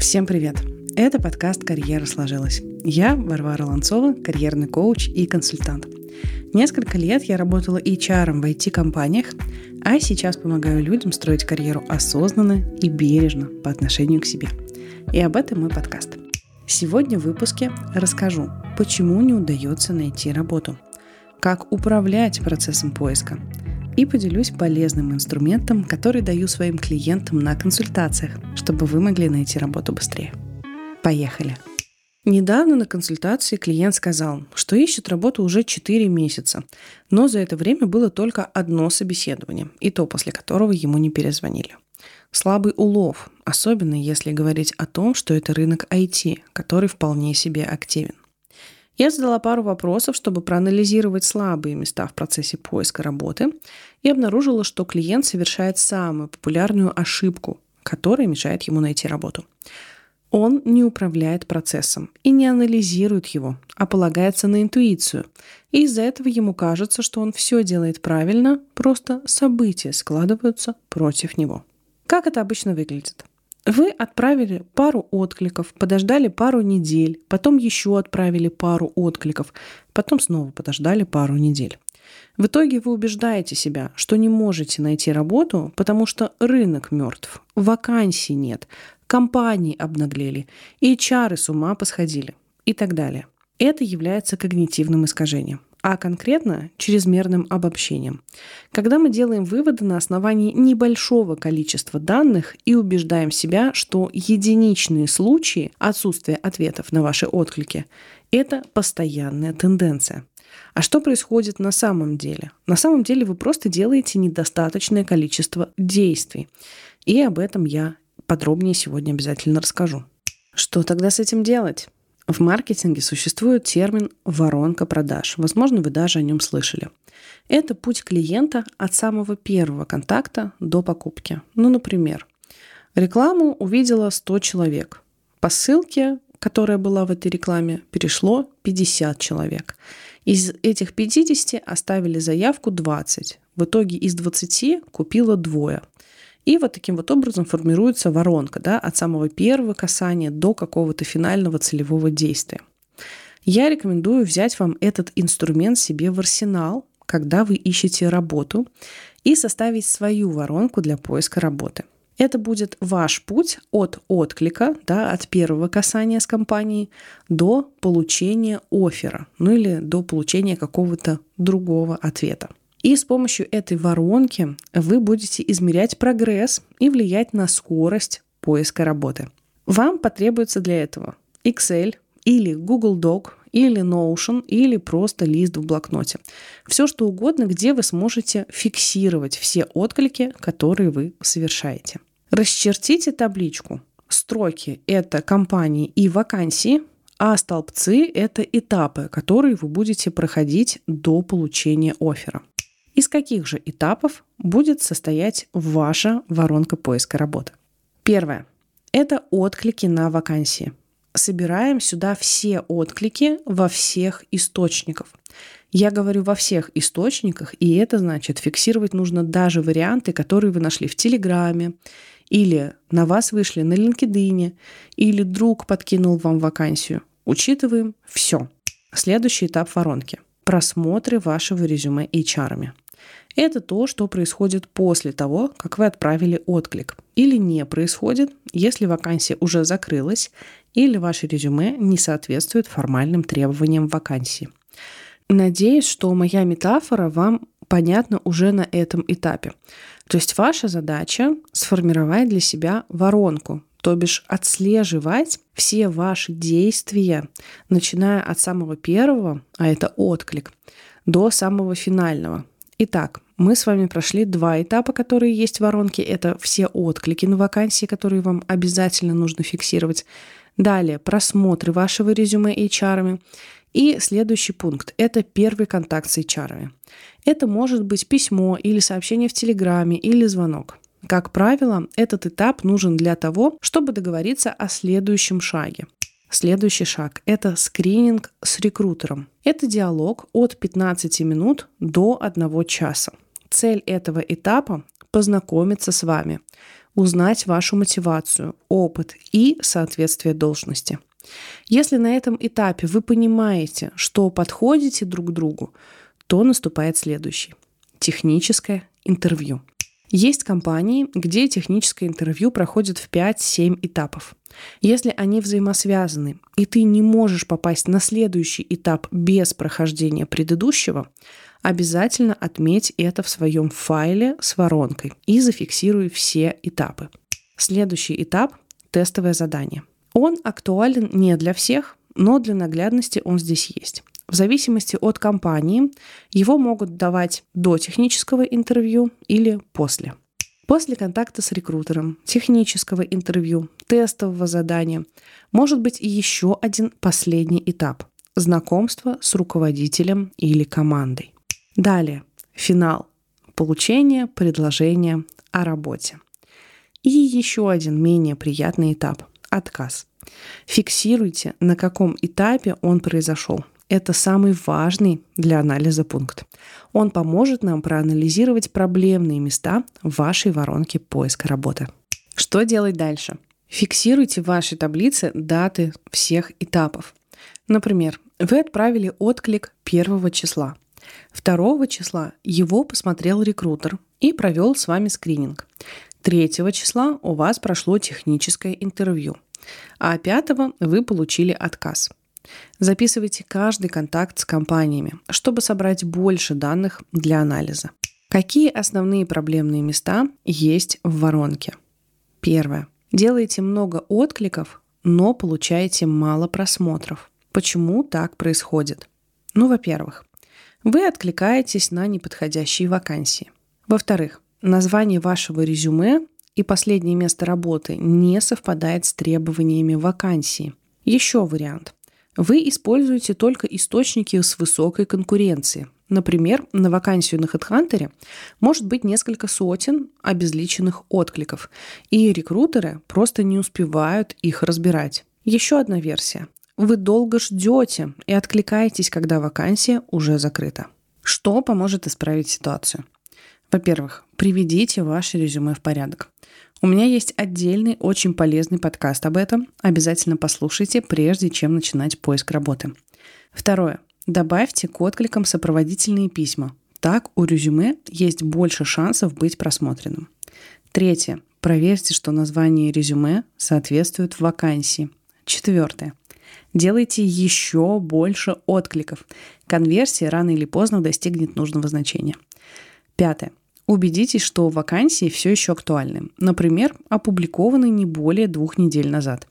Всем привет! Это подкаст «Карьера сложилась». Я Варвара Ланцова, карьерный коуч и консультант. Несколько лет я работала HR в IT-компаниях, а сейчас помогаю людям строить карьеру осознанно и бережно по отношению к себе. И об этом мой подкаст. Сегодня в выпуске расскажу, почему не удается найти работу, как управлять процессом поиска – и поделюсь полезным инструментом, который даю своим клиентам на консультациях, чтобы вы могли найти работу быстрее. Поехали! Недавно на консультации клиент сказал, что ищет работу уже 4 месяца, но за это время было только одно собеседование, и то после которого ему не перезвонили. Слабый улов, особенно если говорить о том, что это рынок IT, который вполне себе активен. Я задала пару вопросов, чтобы проанализировать слабые места в процессе поиска работы и обнаружила, что клиент совершает самую популярную ошибку, которая мешает ему найти работу. Он не управляет процессом и не анализирует его, а полагается на интуицию. И из-за этого ему кажется, что он все делает правильно, просто события складываются против него. Как это обычно выглядит? Вы отправили пару откликов, подождали пару недель, потом еще отправили пару откликов, потом снова подождали пару недель. В итоге вы убеждаете себя, что не можете найти работу, потому что рынок мертв, вакансий нет, компании обнаглели, HR с ума посходили и так далее. Это является когнитивным искажением а конкретно чрезмерным обобщением. Когда мы делаем выводы на основании небольшого количества данных и убеждаем себя, что единичные случаи отсутствия ответов на ваши отклики – это постоянная тенденция. А что происходит на самом деле? На самом деле вы просто делаете недостаточное количество действий. И об этом я подробнее сегодня обязательно расскажу. Что тогда с этим делать? В маркетинге существует термин «воронка продаж». Возможно, вы даже о нем слышали. Это путь клиента от самого первого контакта до покупки. Ну, например, рекламу увидела 100 человек. По ссылке, которая была в этой рекламе, перешло 50 человек. Из этих 50 оставили заявку 20. В итоге из 20 купило двое – и вот таким вот образом формируется воронка да, от самого первого касания до какого-то финального целевого действия. Я рекомендую взять вам этот инструмент себе в арсенал, когда вы ищете работу, и составить свою воронку для поиска работы. Это будет ваш путь от отклика, да, от первого касания с компанией до получения оффера, ну или до получения какого-то другого ответа. И с помощью этой воронки вы будете измерять прогресс и влиять на скорость поиска работы. Вам потребуется для этого Excel или Google Doc или Notion, или просто лист в блокноте. Все что угодно, где вы сможете фиксировать все отклики, которые вы совершаете. Расчертите табличку. Строки – это компании и вакансии, а столбцы – это этапы, которые вы будете проходить до получения оффера. Из каких же этапов будет состоять ваша воронка поиска работы? Первое. Это отклики на вакансии. Собираем сюда все отклики во всех источниках. Я говорю во всех источниках, и это значит, фиксировать нужно даже варианты, которые вы нашли в Телеграме, или на вас вышли на LinkedIn, или друг подкинул вам вакансию. Учитываем все. Следующий этап воронки – просмотры вашего резюме HR. Это то, что происходит после того, как вы отправили отклик. Или не происходит, если вакансия уже закрылась, или ваше резюме не соответствует формальным требованиям вакансии. Надеюсь, что моя метафора вам понятна уже на этом этапе. То есть ваша задача сформировать для себя воронку, то бишь отслеживать все ваши действия, начиная от самого первого, а это отклик, до самого финального. Итак, мы с вами прошли два этапа, которые есть в воронке. Это все отклики на вакансии, которые вам обязательно нужно фиксировать. Далее просмотры вашего резюме HR. И следующий пункт – это первый контакт с HR. Это может быть письмо или сообщение в Телеграме или звонок. Как правило, этот этап нужен для того, чтобы договориться о следующем шаге. Следующий шаг – это скрининг с рекрутером. Это диалог от 15 минут до 1 часа. Цель этого этапа – познакомиться с вами, узнать вашу мотивацию, опыт и соответствие должности. Если на этом этапе вы понимаете, что подходите друг к другу, то наступает следующий – техническое интервью. Есть компании, где техническое интервью проходит в 5-7 этапов. Если они взаимосвязаны, и ты не можешь попасть на следующий этап без прохождения предыдущего, обязательно отметь это в своем файле с воронкой и зафиксируй все этапы. Следующий этап – тестовое задание. Он актуален не для всех, но для наглядности он здесь есть. В зависимости от компании его могут давать до технического интервью или после. После контакта с рекрутером, технического интервью, тестового задания может быть и еще один последний этап – знакомство с руководителем или командой. Далее – финал – получение предложения о работе. И еще один менее приятный этап – отказ. Фиксируйте, на каком этапе он произошел это самый важный для анализа пункт. Он поможет нам проанализировать проблемные места в вашей воронке поиска работы. Что делать дальше? Фиксируйте в вашей таблице даты всех этапов. Например, вы отправили отклик первого числа. 2 числа его посмотрел рекрутер и провел с вами скрининг. 3 числа у вас прошло техническое интервью, а 5 вы получили отказ – Записывайте каждый контакт с компаниями, чтобы собрать больше данных для анализа. Какие основные проблемные места есть в воронке? Первое. Делаете много откликов, но получаете мало просмотров. Почему так происходит? Ну, во-первых, вы откликаетесь на неподходящие вакансии. Во-вторых, название вашего резюме и последнее место работы не совпадает с требованиями вакансии. Еще вариант. Вы используете только источники с высокой конкуренцией. Например, на вакансию на HeadHunter может быть несколько сотен обезличенных откликов, и рекрутеры просто не успевают их разбирать. Еще одна версия. Вы долго ждете и откликаетесь, когда вакансия уже закрыта. Что поможет исправить ситуацию? Во-первых, приведите ваше резюме в порядок. У меня есть отдельный, очень полезный подкаст об этом. Обязательно послушайте, прежде чем начинать поиск работы. Второе. Добавьте к откликам сопроводительные письма. Так у резюме есть больше шансов быть просмотренным. Третье. Проверьте, что название резюме соответствует вакансии. Четвертое. Делайте еще больше откликов. Конверсия рано или поздно достигнет нужного значения. Пятое. Убедитесь, что вакансии все еще актуальны. Например, опубликованы не более двух недель назад.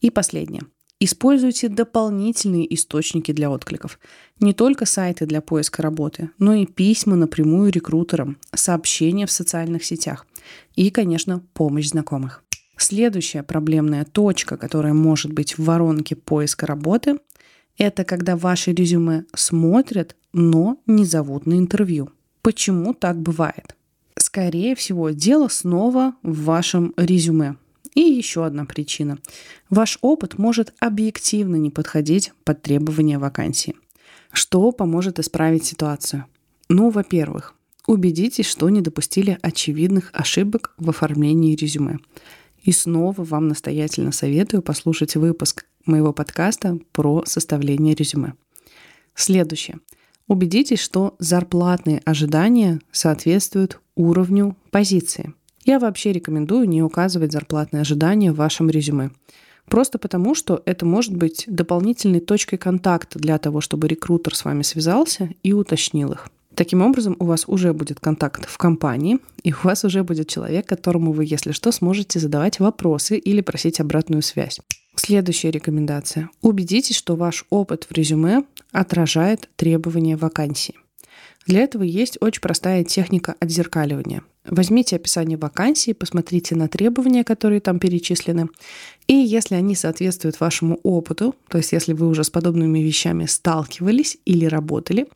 И последнее. Используйте дополнительные источники для откликов. Не только сайты для поиска работы, но и письма напрямую рекрутерам, сообщения в социальных сетях и, конечно, помощь знакомых. Следующая проблемная точка, которая может быть в воронке поиска работы, это когда ваше резюме смотрят, но не зовут на интервью. Почему так бывает? Скорее всего, дело снова в вашем резюме. И еще одна причина. Ваш опыт может объективно не подходить под требования вакансии. Что поможет исправить ситуацию? Ну, во-первых, убедитесь, что не допустили очевидных ошибок в оформлении резюме. И снова вам настоятельно советую послушать выпуск моего подкаста про составление резюме. Следующее. Убедитесь, что зарплатные ожидания соответствуют уровню позиции. Я вообще рекомендую не указывать зарплатные ожидания в вашем резюме. Просто потому, что это может быть дополнительной точкой контакта для того, чтобы рекрутер с вами связался и уточнил их. Таким образом, у вас уже будет контакт в компании, и у вас уже будет человек, которому вы, если что, сможете задавать вопросы или просить обратную связь. Следующая рекомендация. Убедитесь, что ваш опыт в резюме отражает требования вакансии. Для этого есть очень простая техника отзеркаливания. Возьмите описание вакансии, посмотрите на требования, которые там перечислены, и если они соответствуют вашему опыту, то есть если вы уже с подобными вещами сталкивались или работали,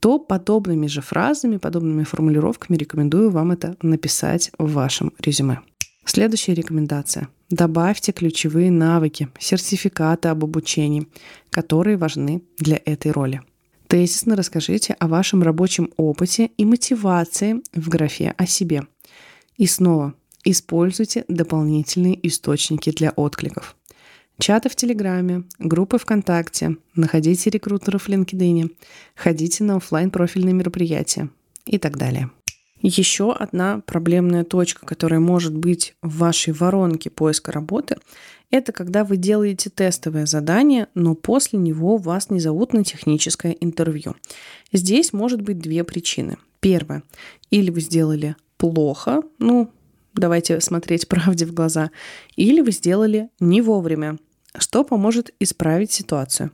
то подобными же фразами, подобными формулировками рекомендую вам это написать в вашем резюме. Следующая рекомендация. Добавьте ключевые навыки, сертификаты об обучении, которые важны для этой роли. Тезисно расскажите о вашем рабочем опыте и мотивации в графе о себе. И снова, Используйте дополнительные источники для откликов. Чаты в Телеграме, группы ВКонтакте, находите рекрутеров в LinkedIn, ходите на офлайн профильные мероприятия и так далее. Еще одна проблемная точка, которая может быть в вашей воронке поиска работы, это когда вы делаете тестовое задание, но после него вас не зовут на техническое интервью. Здесь может быть две причины. Первое. Или вы сделали плохо, ну, давайте смотреть правде в глаза, или вы сделали не вовремя, что поможет исправить ситуацию.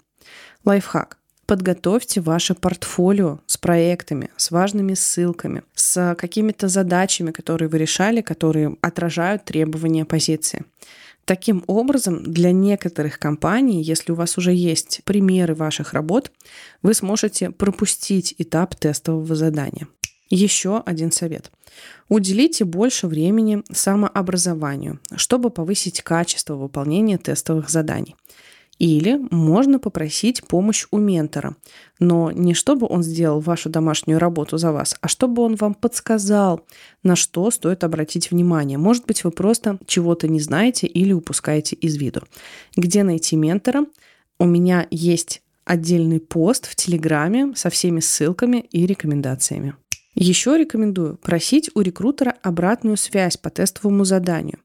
Лайфхак. Подготовьте ваше портфолио с проектами, с важными ссылками, с какими-то задачами, которые вы решали, которые отражают требования позиции. Таким образом, для некоторых компаний, если у вас уже есть примеры ваших работ, вы сможете пропустить этап тестового задания. Еще один совет. Уделите больше времени самообразованию, чтобы повысить качество выполнения тестовых заданий. Или можно попросить помощь у ментора, но не чтобы он сделал вашу домашнюю работу за вас, а чтобы он вам подсказал, на что стоит обратить внимание. Может быть, вы просто чего-то не знаете или упускаете из виду. Где найти ментора? У меня есть отдельный пост в Телеграме со всеми ссылками и рекомендациями. Еще рекомендую просить у рекрутера обратную связь по тестовому заданию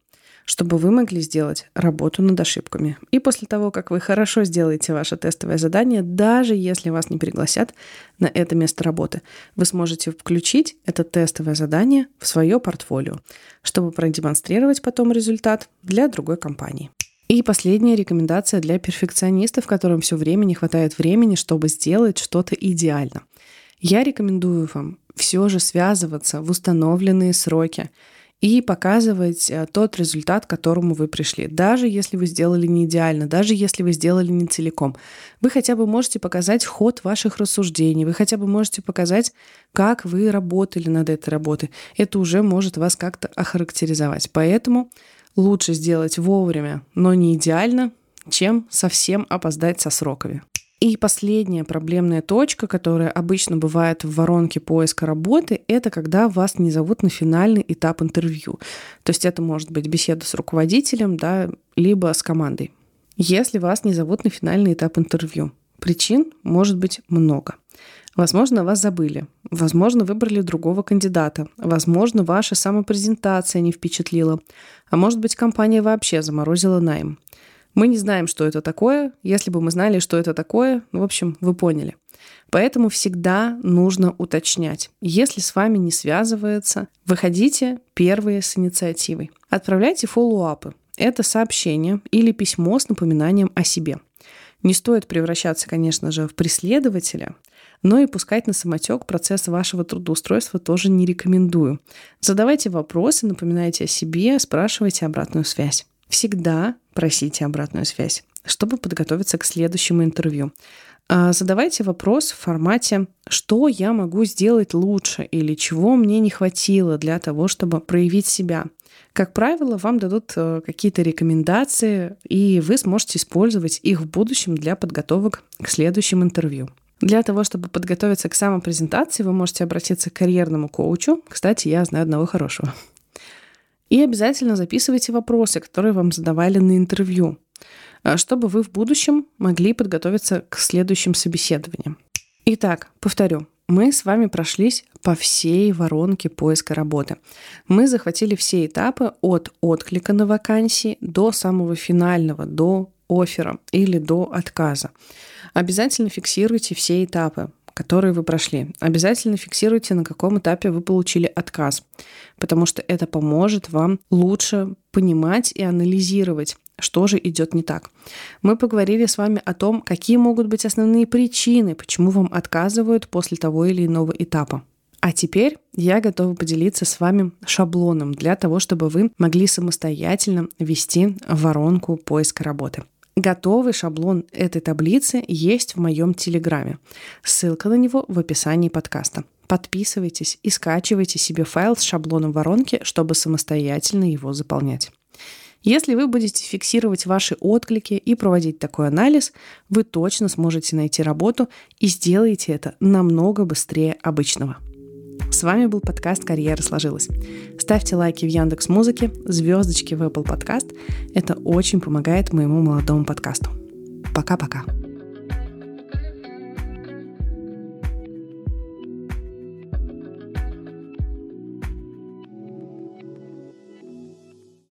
чтобы вы могли сделать работу над ошибками. И после того, как вы хорошо сделаете ваше тестовое задание, даже если вас не пригласят на это место работы, вы сможете включить это тестовое задание в свое портфолио, чтобы продемонстрировать потом результат для другой компании. И последняя рекомендация для перфекционистов, которым все время не хватает времени, чтобы сделать что-то идеально. Я рекомендую вам все же связываться в установленные сроки и показывать э, тот результат, к которому вы пришли. Даже если вы сделали не идеально, даже если вы сделали не целиком. Вы хотя бы можете показать ход ваших рассуждений, вы хотя бы можете показать, как вы работали над этой работой. Это уже может вас как-то охарактеризовать. Поэтому лучше сделать вовремя, но не идеально, чем совсем опоздать со сроками. И последняя проблемная точка, которая обычно бывает в воронке поиска работы, это когда вас не зовут на финальный этап интервью. То есть это может быть беседа с руководителем, да, либо с командой. Если вас не зовут на финальный этап интервью, причин может быть много. Возможно, вас забыли. Возможно, выбрали другого кандидата. Возможно, ваша самопрезентация не впечатлила. А может быть, компания вообще заморозила найм. Мы не знаем, что это такое. Если бы мы знали, что это такое, ну, в общем, вы поняли. Поэтому всегда нужно уточнять. Если с вами не связывается, выходите первые с инициативой. Отправляйте фоллоуапы. Это сообщение или письмо с напоминанием о себе. Не стоит превращаться, конечно же, в преследователя, но и пускать на самотек процесс вашего трудоустройства тоже не рекомендую. Задавайте вопросы, напоминайте о себе, спрашивайте обратную связь. Всегда просите обратную связь, чтобы подготовиться к следующему интервью. А, задавайте вопрос в формате «что я могу сделать лучше» или «чего мне не хватило для того, чтобы проявить себя». Как правило, вам дадут э, какие-то рекомендации, и вы сможете использовать их в будущем для подготовок к следующим интервью. Для того, чтобы подготовиться к самопрезентации, вы можете обратиться к карьерному коучу. Кстати, я знаю одного хорошего. И обязательно записывайте вопросы, которые вам задавали на интервью, э, чтобы вы в будущем могли подготовиться к следующим собеседованиям. Итак, повторю, мы с вами прошлись по всей воронке поиска работы. Мы захватили все этапы от отклика на вакансии до самого финального, до оффера или до отказа. Обязательно фиксируйте все этапы которые вы прошли. Обязательно фиксируйте, на каком этапе вы получили отказ, потому что это поможет вам лучше понимать и анализировать, что же идет не так. Мы поговорили с вами о том, какие могут быть основные причины, почему вам отказывают после того или иного этапа. А теперь я готова поделиться с вами шаблоном для того, чтобы вы могли самостоятельно вести воронку поиска работы. Готовый шаблон этой таблицы есть в моем Телеграме. Ссылка на него в описании подкаста. Подписывайтесь и скачивайте себе файл с шаблоном воронки, чтобы самостоятельно его заполнять. Если вы будете фиксировать ваши отклики и проводить такой анализ, вы точно сможете найти работу и сделаете это намного быстрее обычного. С вами был подкаст «Карьера сложилась». Ставьте лайки в Яндекс Музыке, звездочки в Apple Podcast. Это очень помогает моему молодому подкасту. Пока-пока.